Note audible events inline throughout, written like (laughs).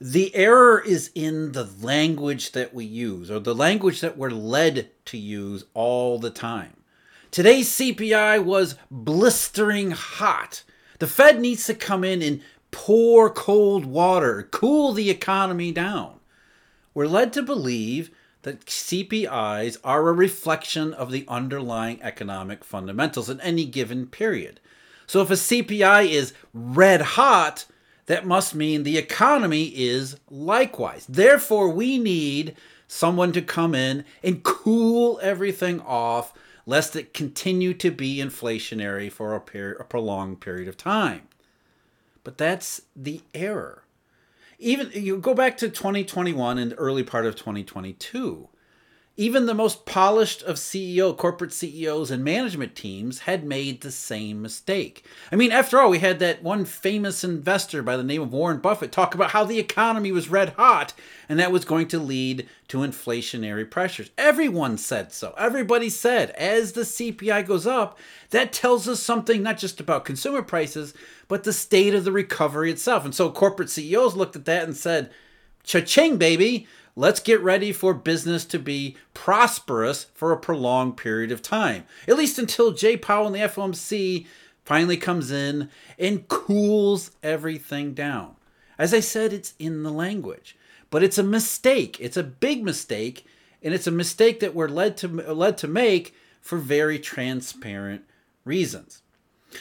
The error is in the language that we use, or the language that we're led to use all the time. Today's CPI was blistering hot. The Fed needs to come in and pour cold water, cool the economy down. We're led to believe that CPIs are a reflection of the underlying economic fundamentals in any given period. So if a CPI is red hot, that must mean the economy is likewise. Therefore, we need someone to come in and cool everything off lest it continue to be inflationary for a, period, a prolonged period of time. But that's the error. Even you go back to 2021 and the early part of 2022 even the most polished of CEO, corporate CEOs, and management teams had made the same mistake. I mean, after all, we had that one famous investor by the name of Warren Buffett talk about how the economy was red hot and that was going to lead to inflationary pressures. Everyone said so. Everybody said as the CPI goes up, that tells us something not just about consumer prices, but the state of the recovery itself. And so corporate CEOs looked at that and said, cha-ching, baby Let's get ready for business to be prosperous for a prolonged period of time, at least until Jay Powell and the FOMC finally comes in and cools everything down. As I said, it's in the language, but it's a mistake. It's a big mistake, and it's a mistake that we're led to led to make for very transparent reasons.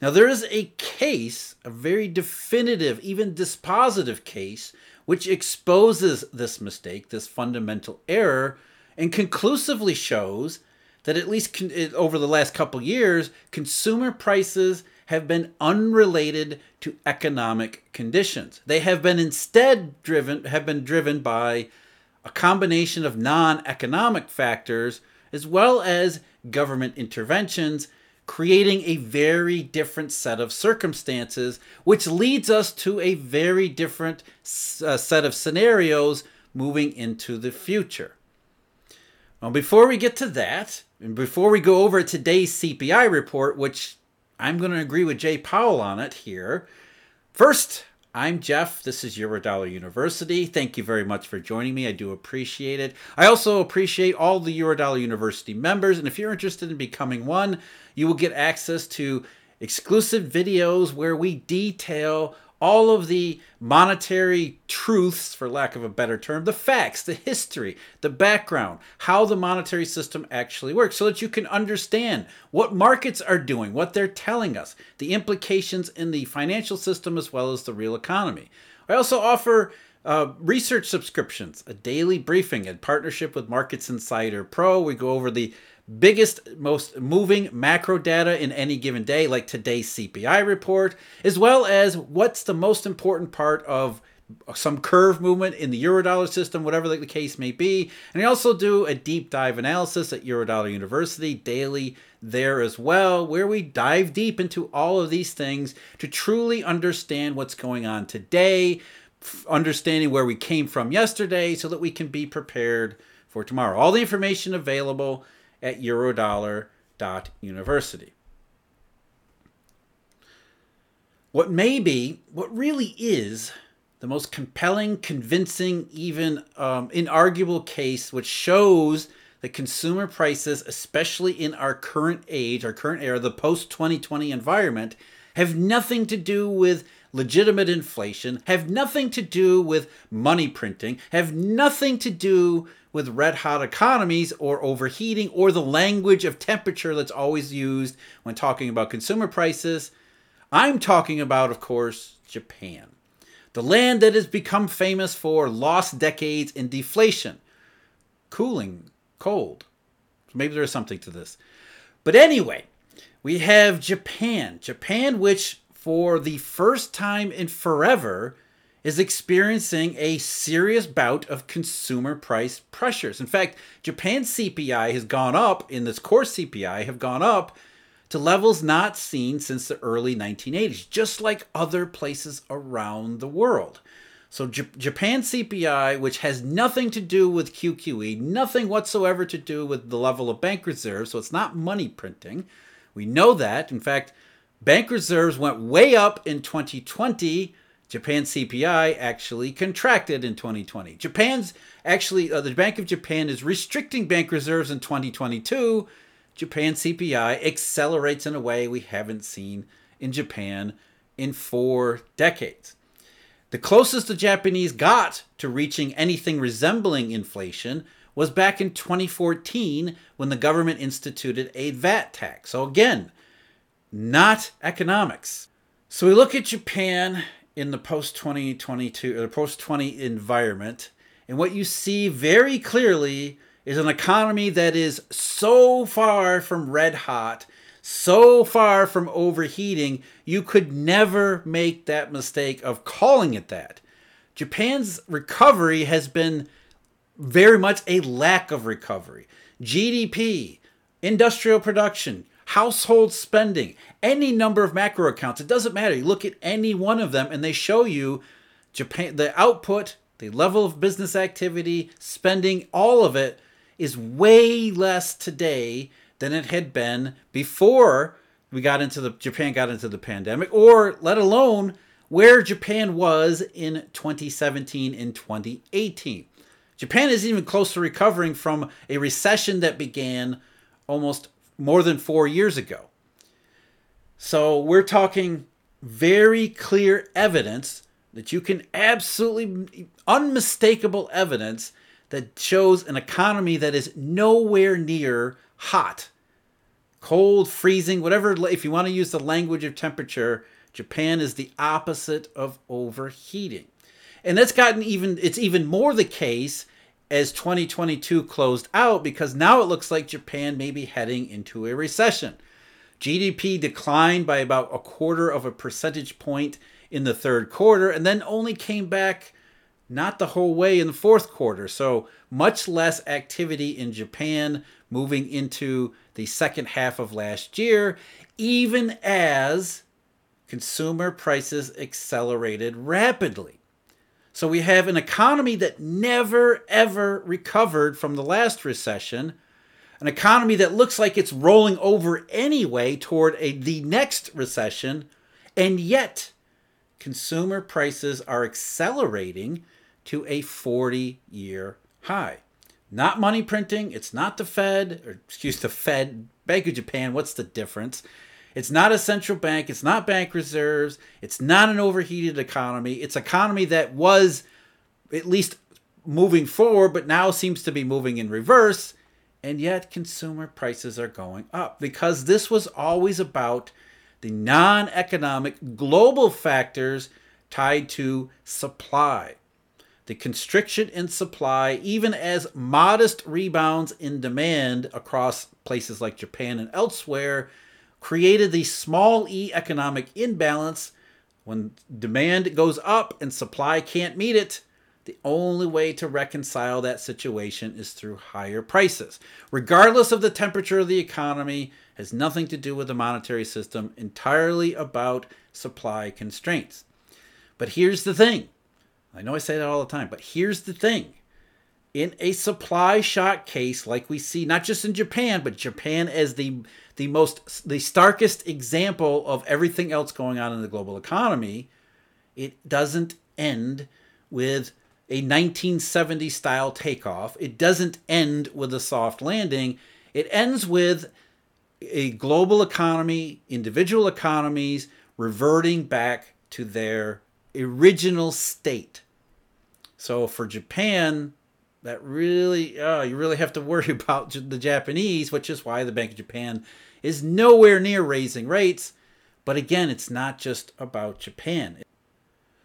Now, there is a case, a very definitive, even dispositive case, which exposes this mistake, this fundamental error, and conclusively shows that at least con- over the last couple years, consumer prices have been unrelated to economic conditions. They have been instead driven have been driven by a combination of non-economic factors as well as government interventions creating a very different set of circumstances, which leads us to a very different uh, set of scenarios moving into the future. Well, before we get to that, and before we go over today's CPI report, which I'm going to agree with Jay Powell on it here, first, I'm Jeff. This is Eurodollar University. Thank you very much for joining me. I do appreciate it. I also appreciate all the Eurodollar University members. And if you're interested in becoming one, you will get access to exclusive videos where we detail all of the monetary truths, for lack of a better term, the facts, the history, the background, how the monetary system actually works, so that you can understand what markets are doing, what they're telling us, the implications in the financial system as well as the real economy. I also offer uh, research subscriptions, a daily briefing in partnership with Markets Insider Pro. We go over the biggest, most moving macro data in any given day, like today's CPI report, as well as what's the most important part of some curve movement in the Eurodollar system, whatever the case may be. And I also do a deep dive analysis at Eurodollar University daily there as well, where we dive deep into all of these things to truly understand what's going on today, understanding where we came from yesterday, so that we can be prepared for tomorrow. All the information available at eurodollar.university. What may be, what really is, the most compelling, convincing, even um, inarguable case which shows that consumer prices, especially in our current age, our current era, the post 2020 environment, have nothing to do with legitimate inflation, have nothing to do with money printing, have nothing to do with red hot economies or overheating or the language of temperature that's always used when talking about consumer prices. I'm talking about, of course, Japan, the land that has become famous for lost decades in deflation, cooling, cold. Maybe there's something to this. But anyway, we have Japan. Japan, which for the first time in forever is experiencing a serious bout of consumer price pressures. In fact, Japan's CPI has gone up, in this core CPI, have gone up to levels not seen since the early 1980s, just like other places around the world. So, J- Japan CPI, which has nothing to do with QQE, nothing whatsoever to do with the level of bank reserves, so it's not money printing. We know that. In fact, bank reserves went way up in 2020 Japan's CPI actually contracted in 2020. Japan's actually, uh, the Bank of Japan is restricting bank reserves in 2022. Japan's CPI accelerates in a way we haven't seen in Japan in four decades. The closest the Japanese got to reaching anything resembling inflation was back in 2014 when the government instituted a VAT tax. So, again, not economics. So, we look at Japan in the post 2022 or the post 20 environment, and what you see very clearly is an economy that is so far from red hot, so far from overheating, you could never make that mistake of calling it that. Japan's recovery has been very much a lack of recovery. GDP, industrial production, household spending, any number of macro accounts, it doesn't matter. You look at any one of them and they show you Japan the output, the level of business activity, spending, all of it is way less today than it had been before we got into the Japan got into the pandemic or let alone where Japan was in 2017 and 2018. Japan is even close to recovering from a recession that began almost more than four years ago. So we're talking very clear evidence that you can absolutely unmistakable evidence that shows an economy that is nowhere near hot, cold, freezing, whatever. If you want to use the language of temperature, Japan is the opposite of overheating. And that's gotten even, it's even more the case as 2022 closed out because now it looks like Japan may be heading into a recession. GDP declined by about a quarter of a percentage point in the third quarter and then only came back not the whole way in the fourth quarter. So much less activity in Japan moving into the second half of last year, even as consumer prices accelerated rapidly. So we have an economy that never, ever recovered from the last recession, an economy that looks like it's rolling over anyway toward a, the next recession, and yet consumer prices are accelerating to a 40 year high. Not money printing, it's not the Fed, or excuse the Fed, Bank of Japan, what's the difference? It's not a central bank. It's not bank reserves. It's not an overheated economy. It's economy that was at least moving forward, but now seems to be moving in reverse. And yet consumer prices are going up because this was always about the non economic global factors tied to supply. The constriction in supply, even as modest rebounds in demand across places like Japan and elsewhere, created the small e economic imbalance. When demand goes up and supply can't meet it, the only way to reconcile that situation is through higher prices. Regardless of the temperature of the economy, has nothing to do with the monetary system, entirely about supply constraints. But here's the thing. I know I say that all the time, but here's the thing. In a supply shock case like we see not just in Japan, but Japan as the the most the starkest example of everything else going on in the global economy it doesn't end with a 1970 style takeoff. It doesn't end with a soft landing. It ends with a global economy individual economies reverting back to their original state. So for japan that really oh, you really have to worry (laughs) about the japanese which is why the bank of japan is nowhere near raising rates. But again, it's not just about Japan.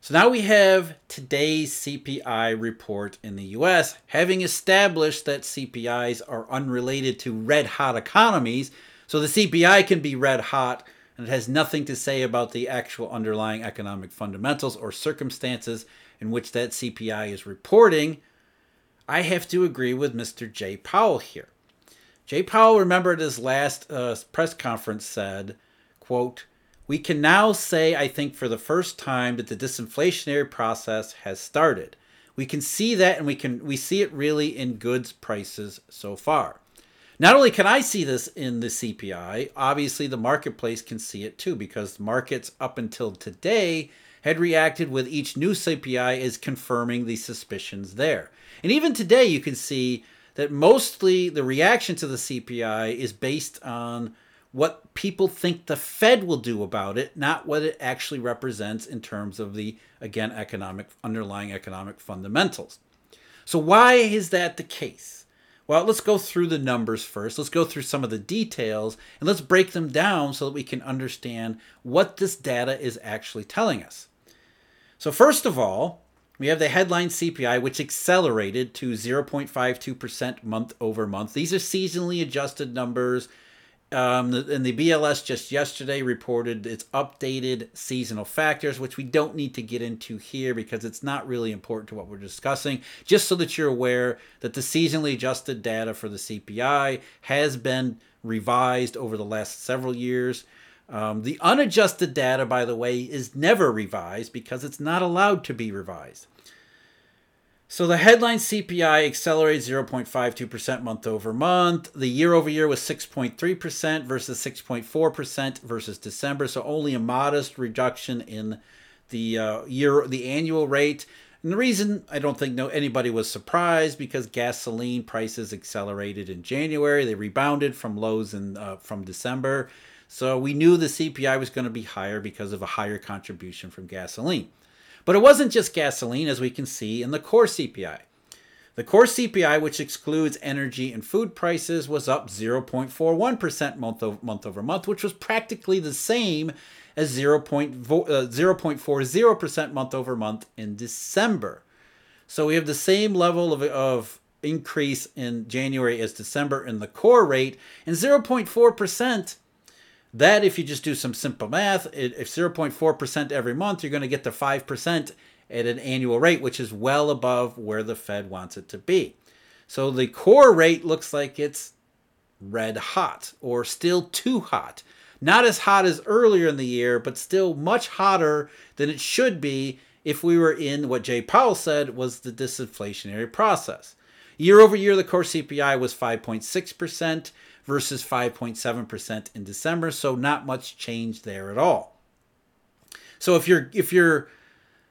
So now we have today's CPI report in the US, having established that CPIs are unrelated to red hot economies. So the CPI can be red hot and it has nothing to say about the actual underlying economic fundamentals or circumstances in which that CPI is reporting. I have to agree with Mr. Jay Powell here. Jay Powell remembered his last uh, press conference said, quote, we can now say, I think, for the first time that the disinflationary process has started. We can see that and we can we see it really in goods prices so far. Not only can I see this in the CPI, obviously the marketplace can see it too because markets up until today had reacted with each new CPI is confirming the suspicions there. And even today, you can see that mostly the reaction to the CPI is based on what people think the Fed will do about it, not what it actually represents in terms of the, again, economic, underlying economic fundamentals. So, why is that the case? Well, let's go through the numbers first. Let's go through some of the details and let's break them down so that we can understand what this data is actually telling us. So, first of all, we have the headline CPI, which accelerated to 0.52% month over month. These are seasonally adjusted numbers um, and the BLS just yesterday reported its updated seasonal factors, which we don't need to get into here because it's not really important to what we're discussing. Just so that you're aware that the seasonally adjusted data for the CPI has been revised over the last several years. Um, the unadjusted data, by the way, is never revised because it's not allowed to be revised. So the headline CPI accelerated 0.52% month over month. The year over year was 6.3% versus 6.4% versus December. So only a modest reduction in the uh, year, the annual rate. And the reason I don't think no anybody was surprised because gasoline prices accelerated in January. They rebounded from lows in uh, from December. So we knew the CPI was going to be higher because of a higher contribution from gasoline. But it wasn't just gasoline, as we can see in the core CPI. The core CPI, which excludes energy and food prices, was up 0.41% month over month, over month which was practically the same as 0.40% uh, month over month in December. So we have the same level of, of increase in January as December in the core rate, and 0.4% that, if you just do some simple math, if 0.4% every month, you're going to get to 5% at an annual rate, which is well above where the Fed wants it to be. So the core rate looks like it's red hot or still too hot. Not as hot as earlier in the year, but still much hotter than it should be if we were in what Jay Powell said was the disinflationary process. Year over year, the core CPI was 5.6% versus 5.7% in December, so not much change there at all. So if you're if you're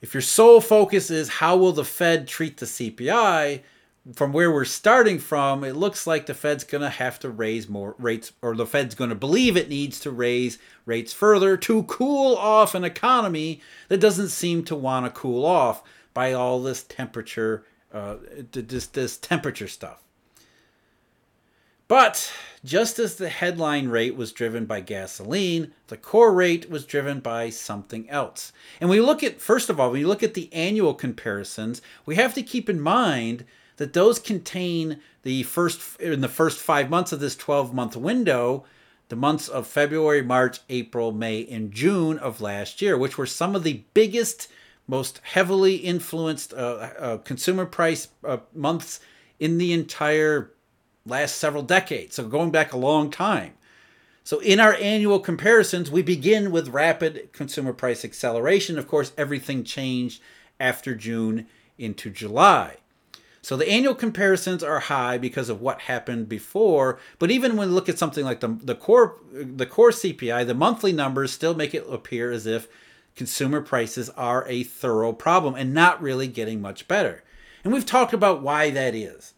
if your sole focus is how will the Fed treat the CPI, from where we're starting from, it looks like the Fed's going to have to raise more rates, or the Fed's going to believe it needs to raise rates further to cool off an economy that doesn't seem to want to cool off by all this temperature, uh, this, this temperature stuff. But just as the headline rate was driven by gasoline, the core rate was driven by something else. And we look at, first of all, when you look at the annual comparisons, we have to keep in mind that those contain the first, in the first five months of this 12 month window, the months of February, March, April, May, and June of last year, which were some of the biggest, most heavily influenced uh, uh, consumer price uh, months in the entire last several decades, so going back a long time. So in our annual comparisons, we begin with rapid consumer price acceleration. Of course, everything changed after June into July. So the annual comparisons are high because of what happened before, but even when we look at something like the, the core the core CPI, the monthly numbers still make it appear as if consumer prices are a thorough problem and not really getting much better. And we've talked about why that is.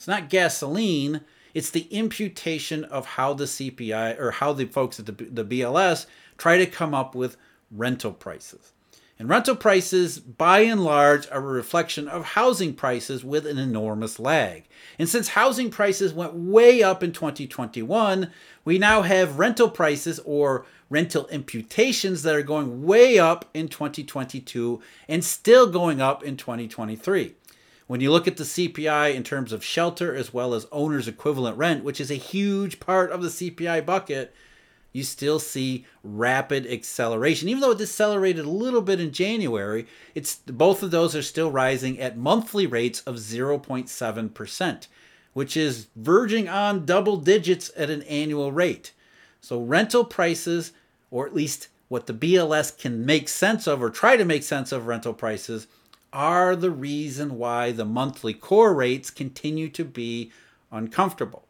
It's not gasoline. It's the imputation of how the CPI or how the folks at the, the BLS try to come up with rental prices. And rental prices, by and large, are a reflection of housing prices with an enormous lag. And since housing prices went way up in 2021, we now have rental prices or rental imputations that are going way up in 2022 and still going up in 2023. When you look at the CPI in terms of shelter as well as owner's equivalent rent, which is a huge part of the CPI bucket, you still see rapid acceleration. Even though it decelerated a little bit in January, it's both of those are still rising at monthly rates of 0.7%, which is verging on double digits at an annual rate. So rental prices, or at least what the BLS can make sense of or try to make sense of rental prices, are the reason why the monthly core rates continue to be uncomfortable.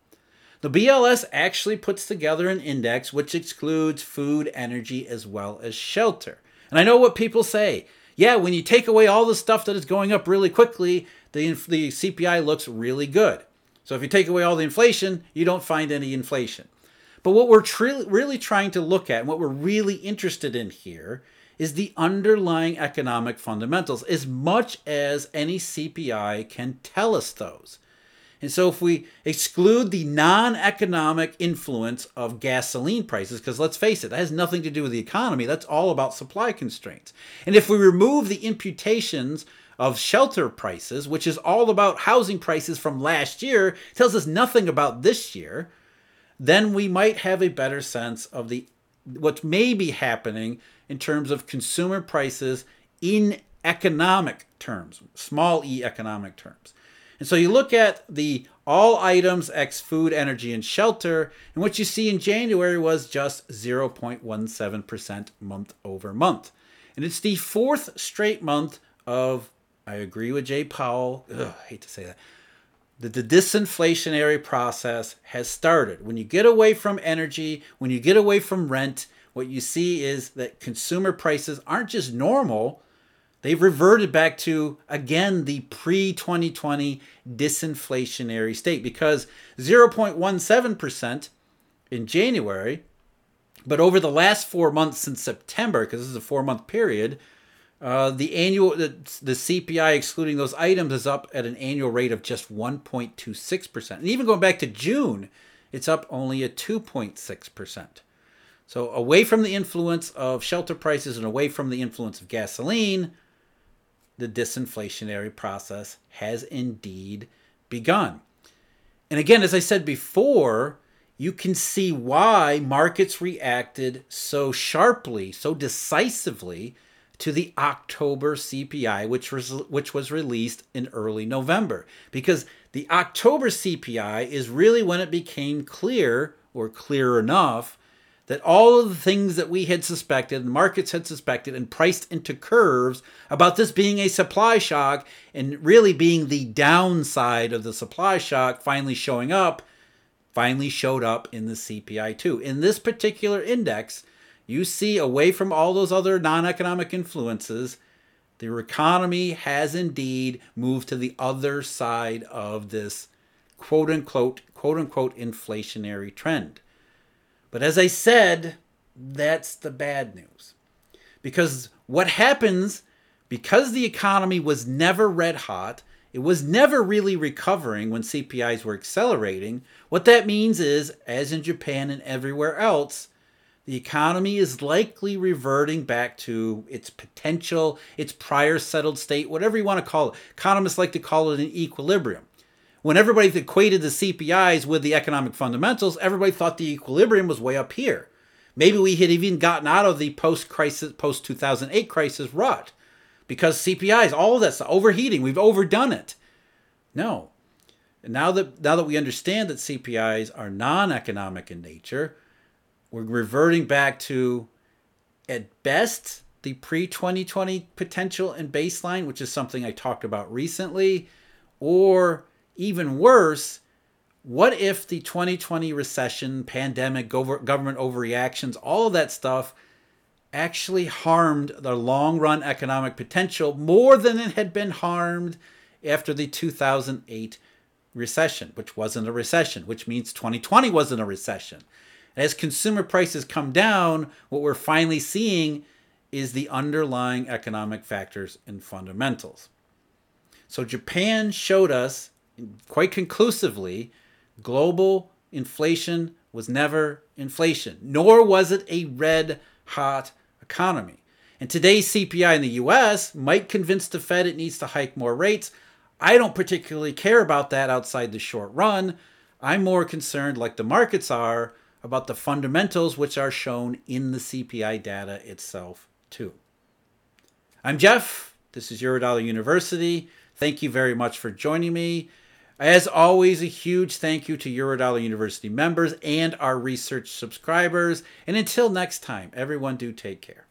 The BLS actually puts together an index which excludes food, energy, as well as shelter. And I know what people say. Yeah, when you take away all the stuff that is going up really quickly, the, the CPI looks really good. So if you take away all the inflation, you don't find any inflation. But what we're tr- really trying to look at and what we're really interested in here is the underlying economic fundamentals as much as any CPI can tell us those. And so, if we exclude the non economic influence of gasoline prices, because let's face it, that has nothing to do with the economy, that's all about supply constraints. And if we remove the imputations of shelter prices, which is all about housing prices from last year, tells us nothing about this year, then we might have a better sense of the what may be happening in terms of consumer prices in economic terms, small e economic terms. And so you look at the all items ex food, energy, and shelter, and what you see in January was just 0.17% month over month. And it's the fourth straight month of, I agree with Jay Powell, ugh, I hate to say that, that the disinflationary process has started. When you get away from energy, when you get away from rent, what you see is that consumer prices aren't just normal, They've reverted back to, again, the pre 2020 disinflationary state because 0.17% in January, but over the last four months since September, because this is a four month period, uh, the annual the, the CPI excluding those items is up at an annual rate of just 1.26%. And even going back to June, it's up only at 2.6%. So away from the influence of shelter prices and away from the influence of gasoline, the disinflationary process has indeed begun. And again, as I said before, you can see why markets reacted so sharply, so decisively to the October CPI, which was which was released in early November, because the October CPI is really when it became clear or clear enough that all of the things that we had suspected, the markets had suspected, and priced into curves about this being a supply shock and really being the downside of the supply shock finally showing up, finally showed up in the CPI too. In this particular index, you see away from all those other non economic influences, the economy has indeed moved to the other side of this quote unquote, quote unquote inflationary trend. But as I said, that's the bad news. Because what happens, because the economy was never red hot, it was never really recovering when CPIs were accelerating. What that means is, as in Japan and everywhere else, the economy is likely reverting back to its potential, its prior settled state, whatever you want to call it. Economists like to call it an equilibrium when everybody equated the CPIs with the economic fundamentals, everybody thought the equilibrium was way up here. Maybe we had even gotten out of the post crisis, post 2008 crisis rut because CPIs, all of this overheating, we've overdone it. No. Now that now that we understand that CPIs are non-economic in nature, we're reverting back to at best the pre-2020 potential and baseline, which is something I talked about recently, or even worse, what if the 2020 recession, pandemic, government overreactions, all of that stuff actually harmed the long run economic potential more than it had been harmed after the 2008 recession, which wasn't a recession, which means 2020 wasn't a recession. As consumer prices come down, what we're finally seeing is the underlying economic factors and fundamentals. So Japan showed us quite conclusively global inflation was never inflation, nor was it a red hot economy. And today's CPI in the US might convince the Fed it needs to hike more rates. I don't particularly care about that outside the short run. I'm more concerned, like the markets are, about the fundamentals which are shown in the CPI data itself, too. I'm Jeff. This is Eurodollar University. Thank you very much for joining me. As always, a huge thank you to Eurodollar University members and our research subscribers. And until next time, everyone do take care.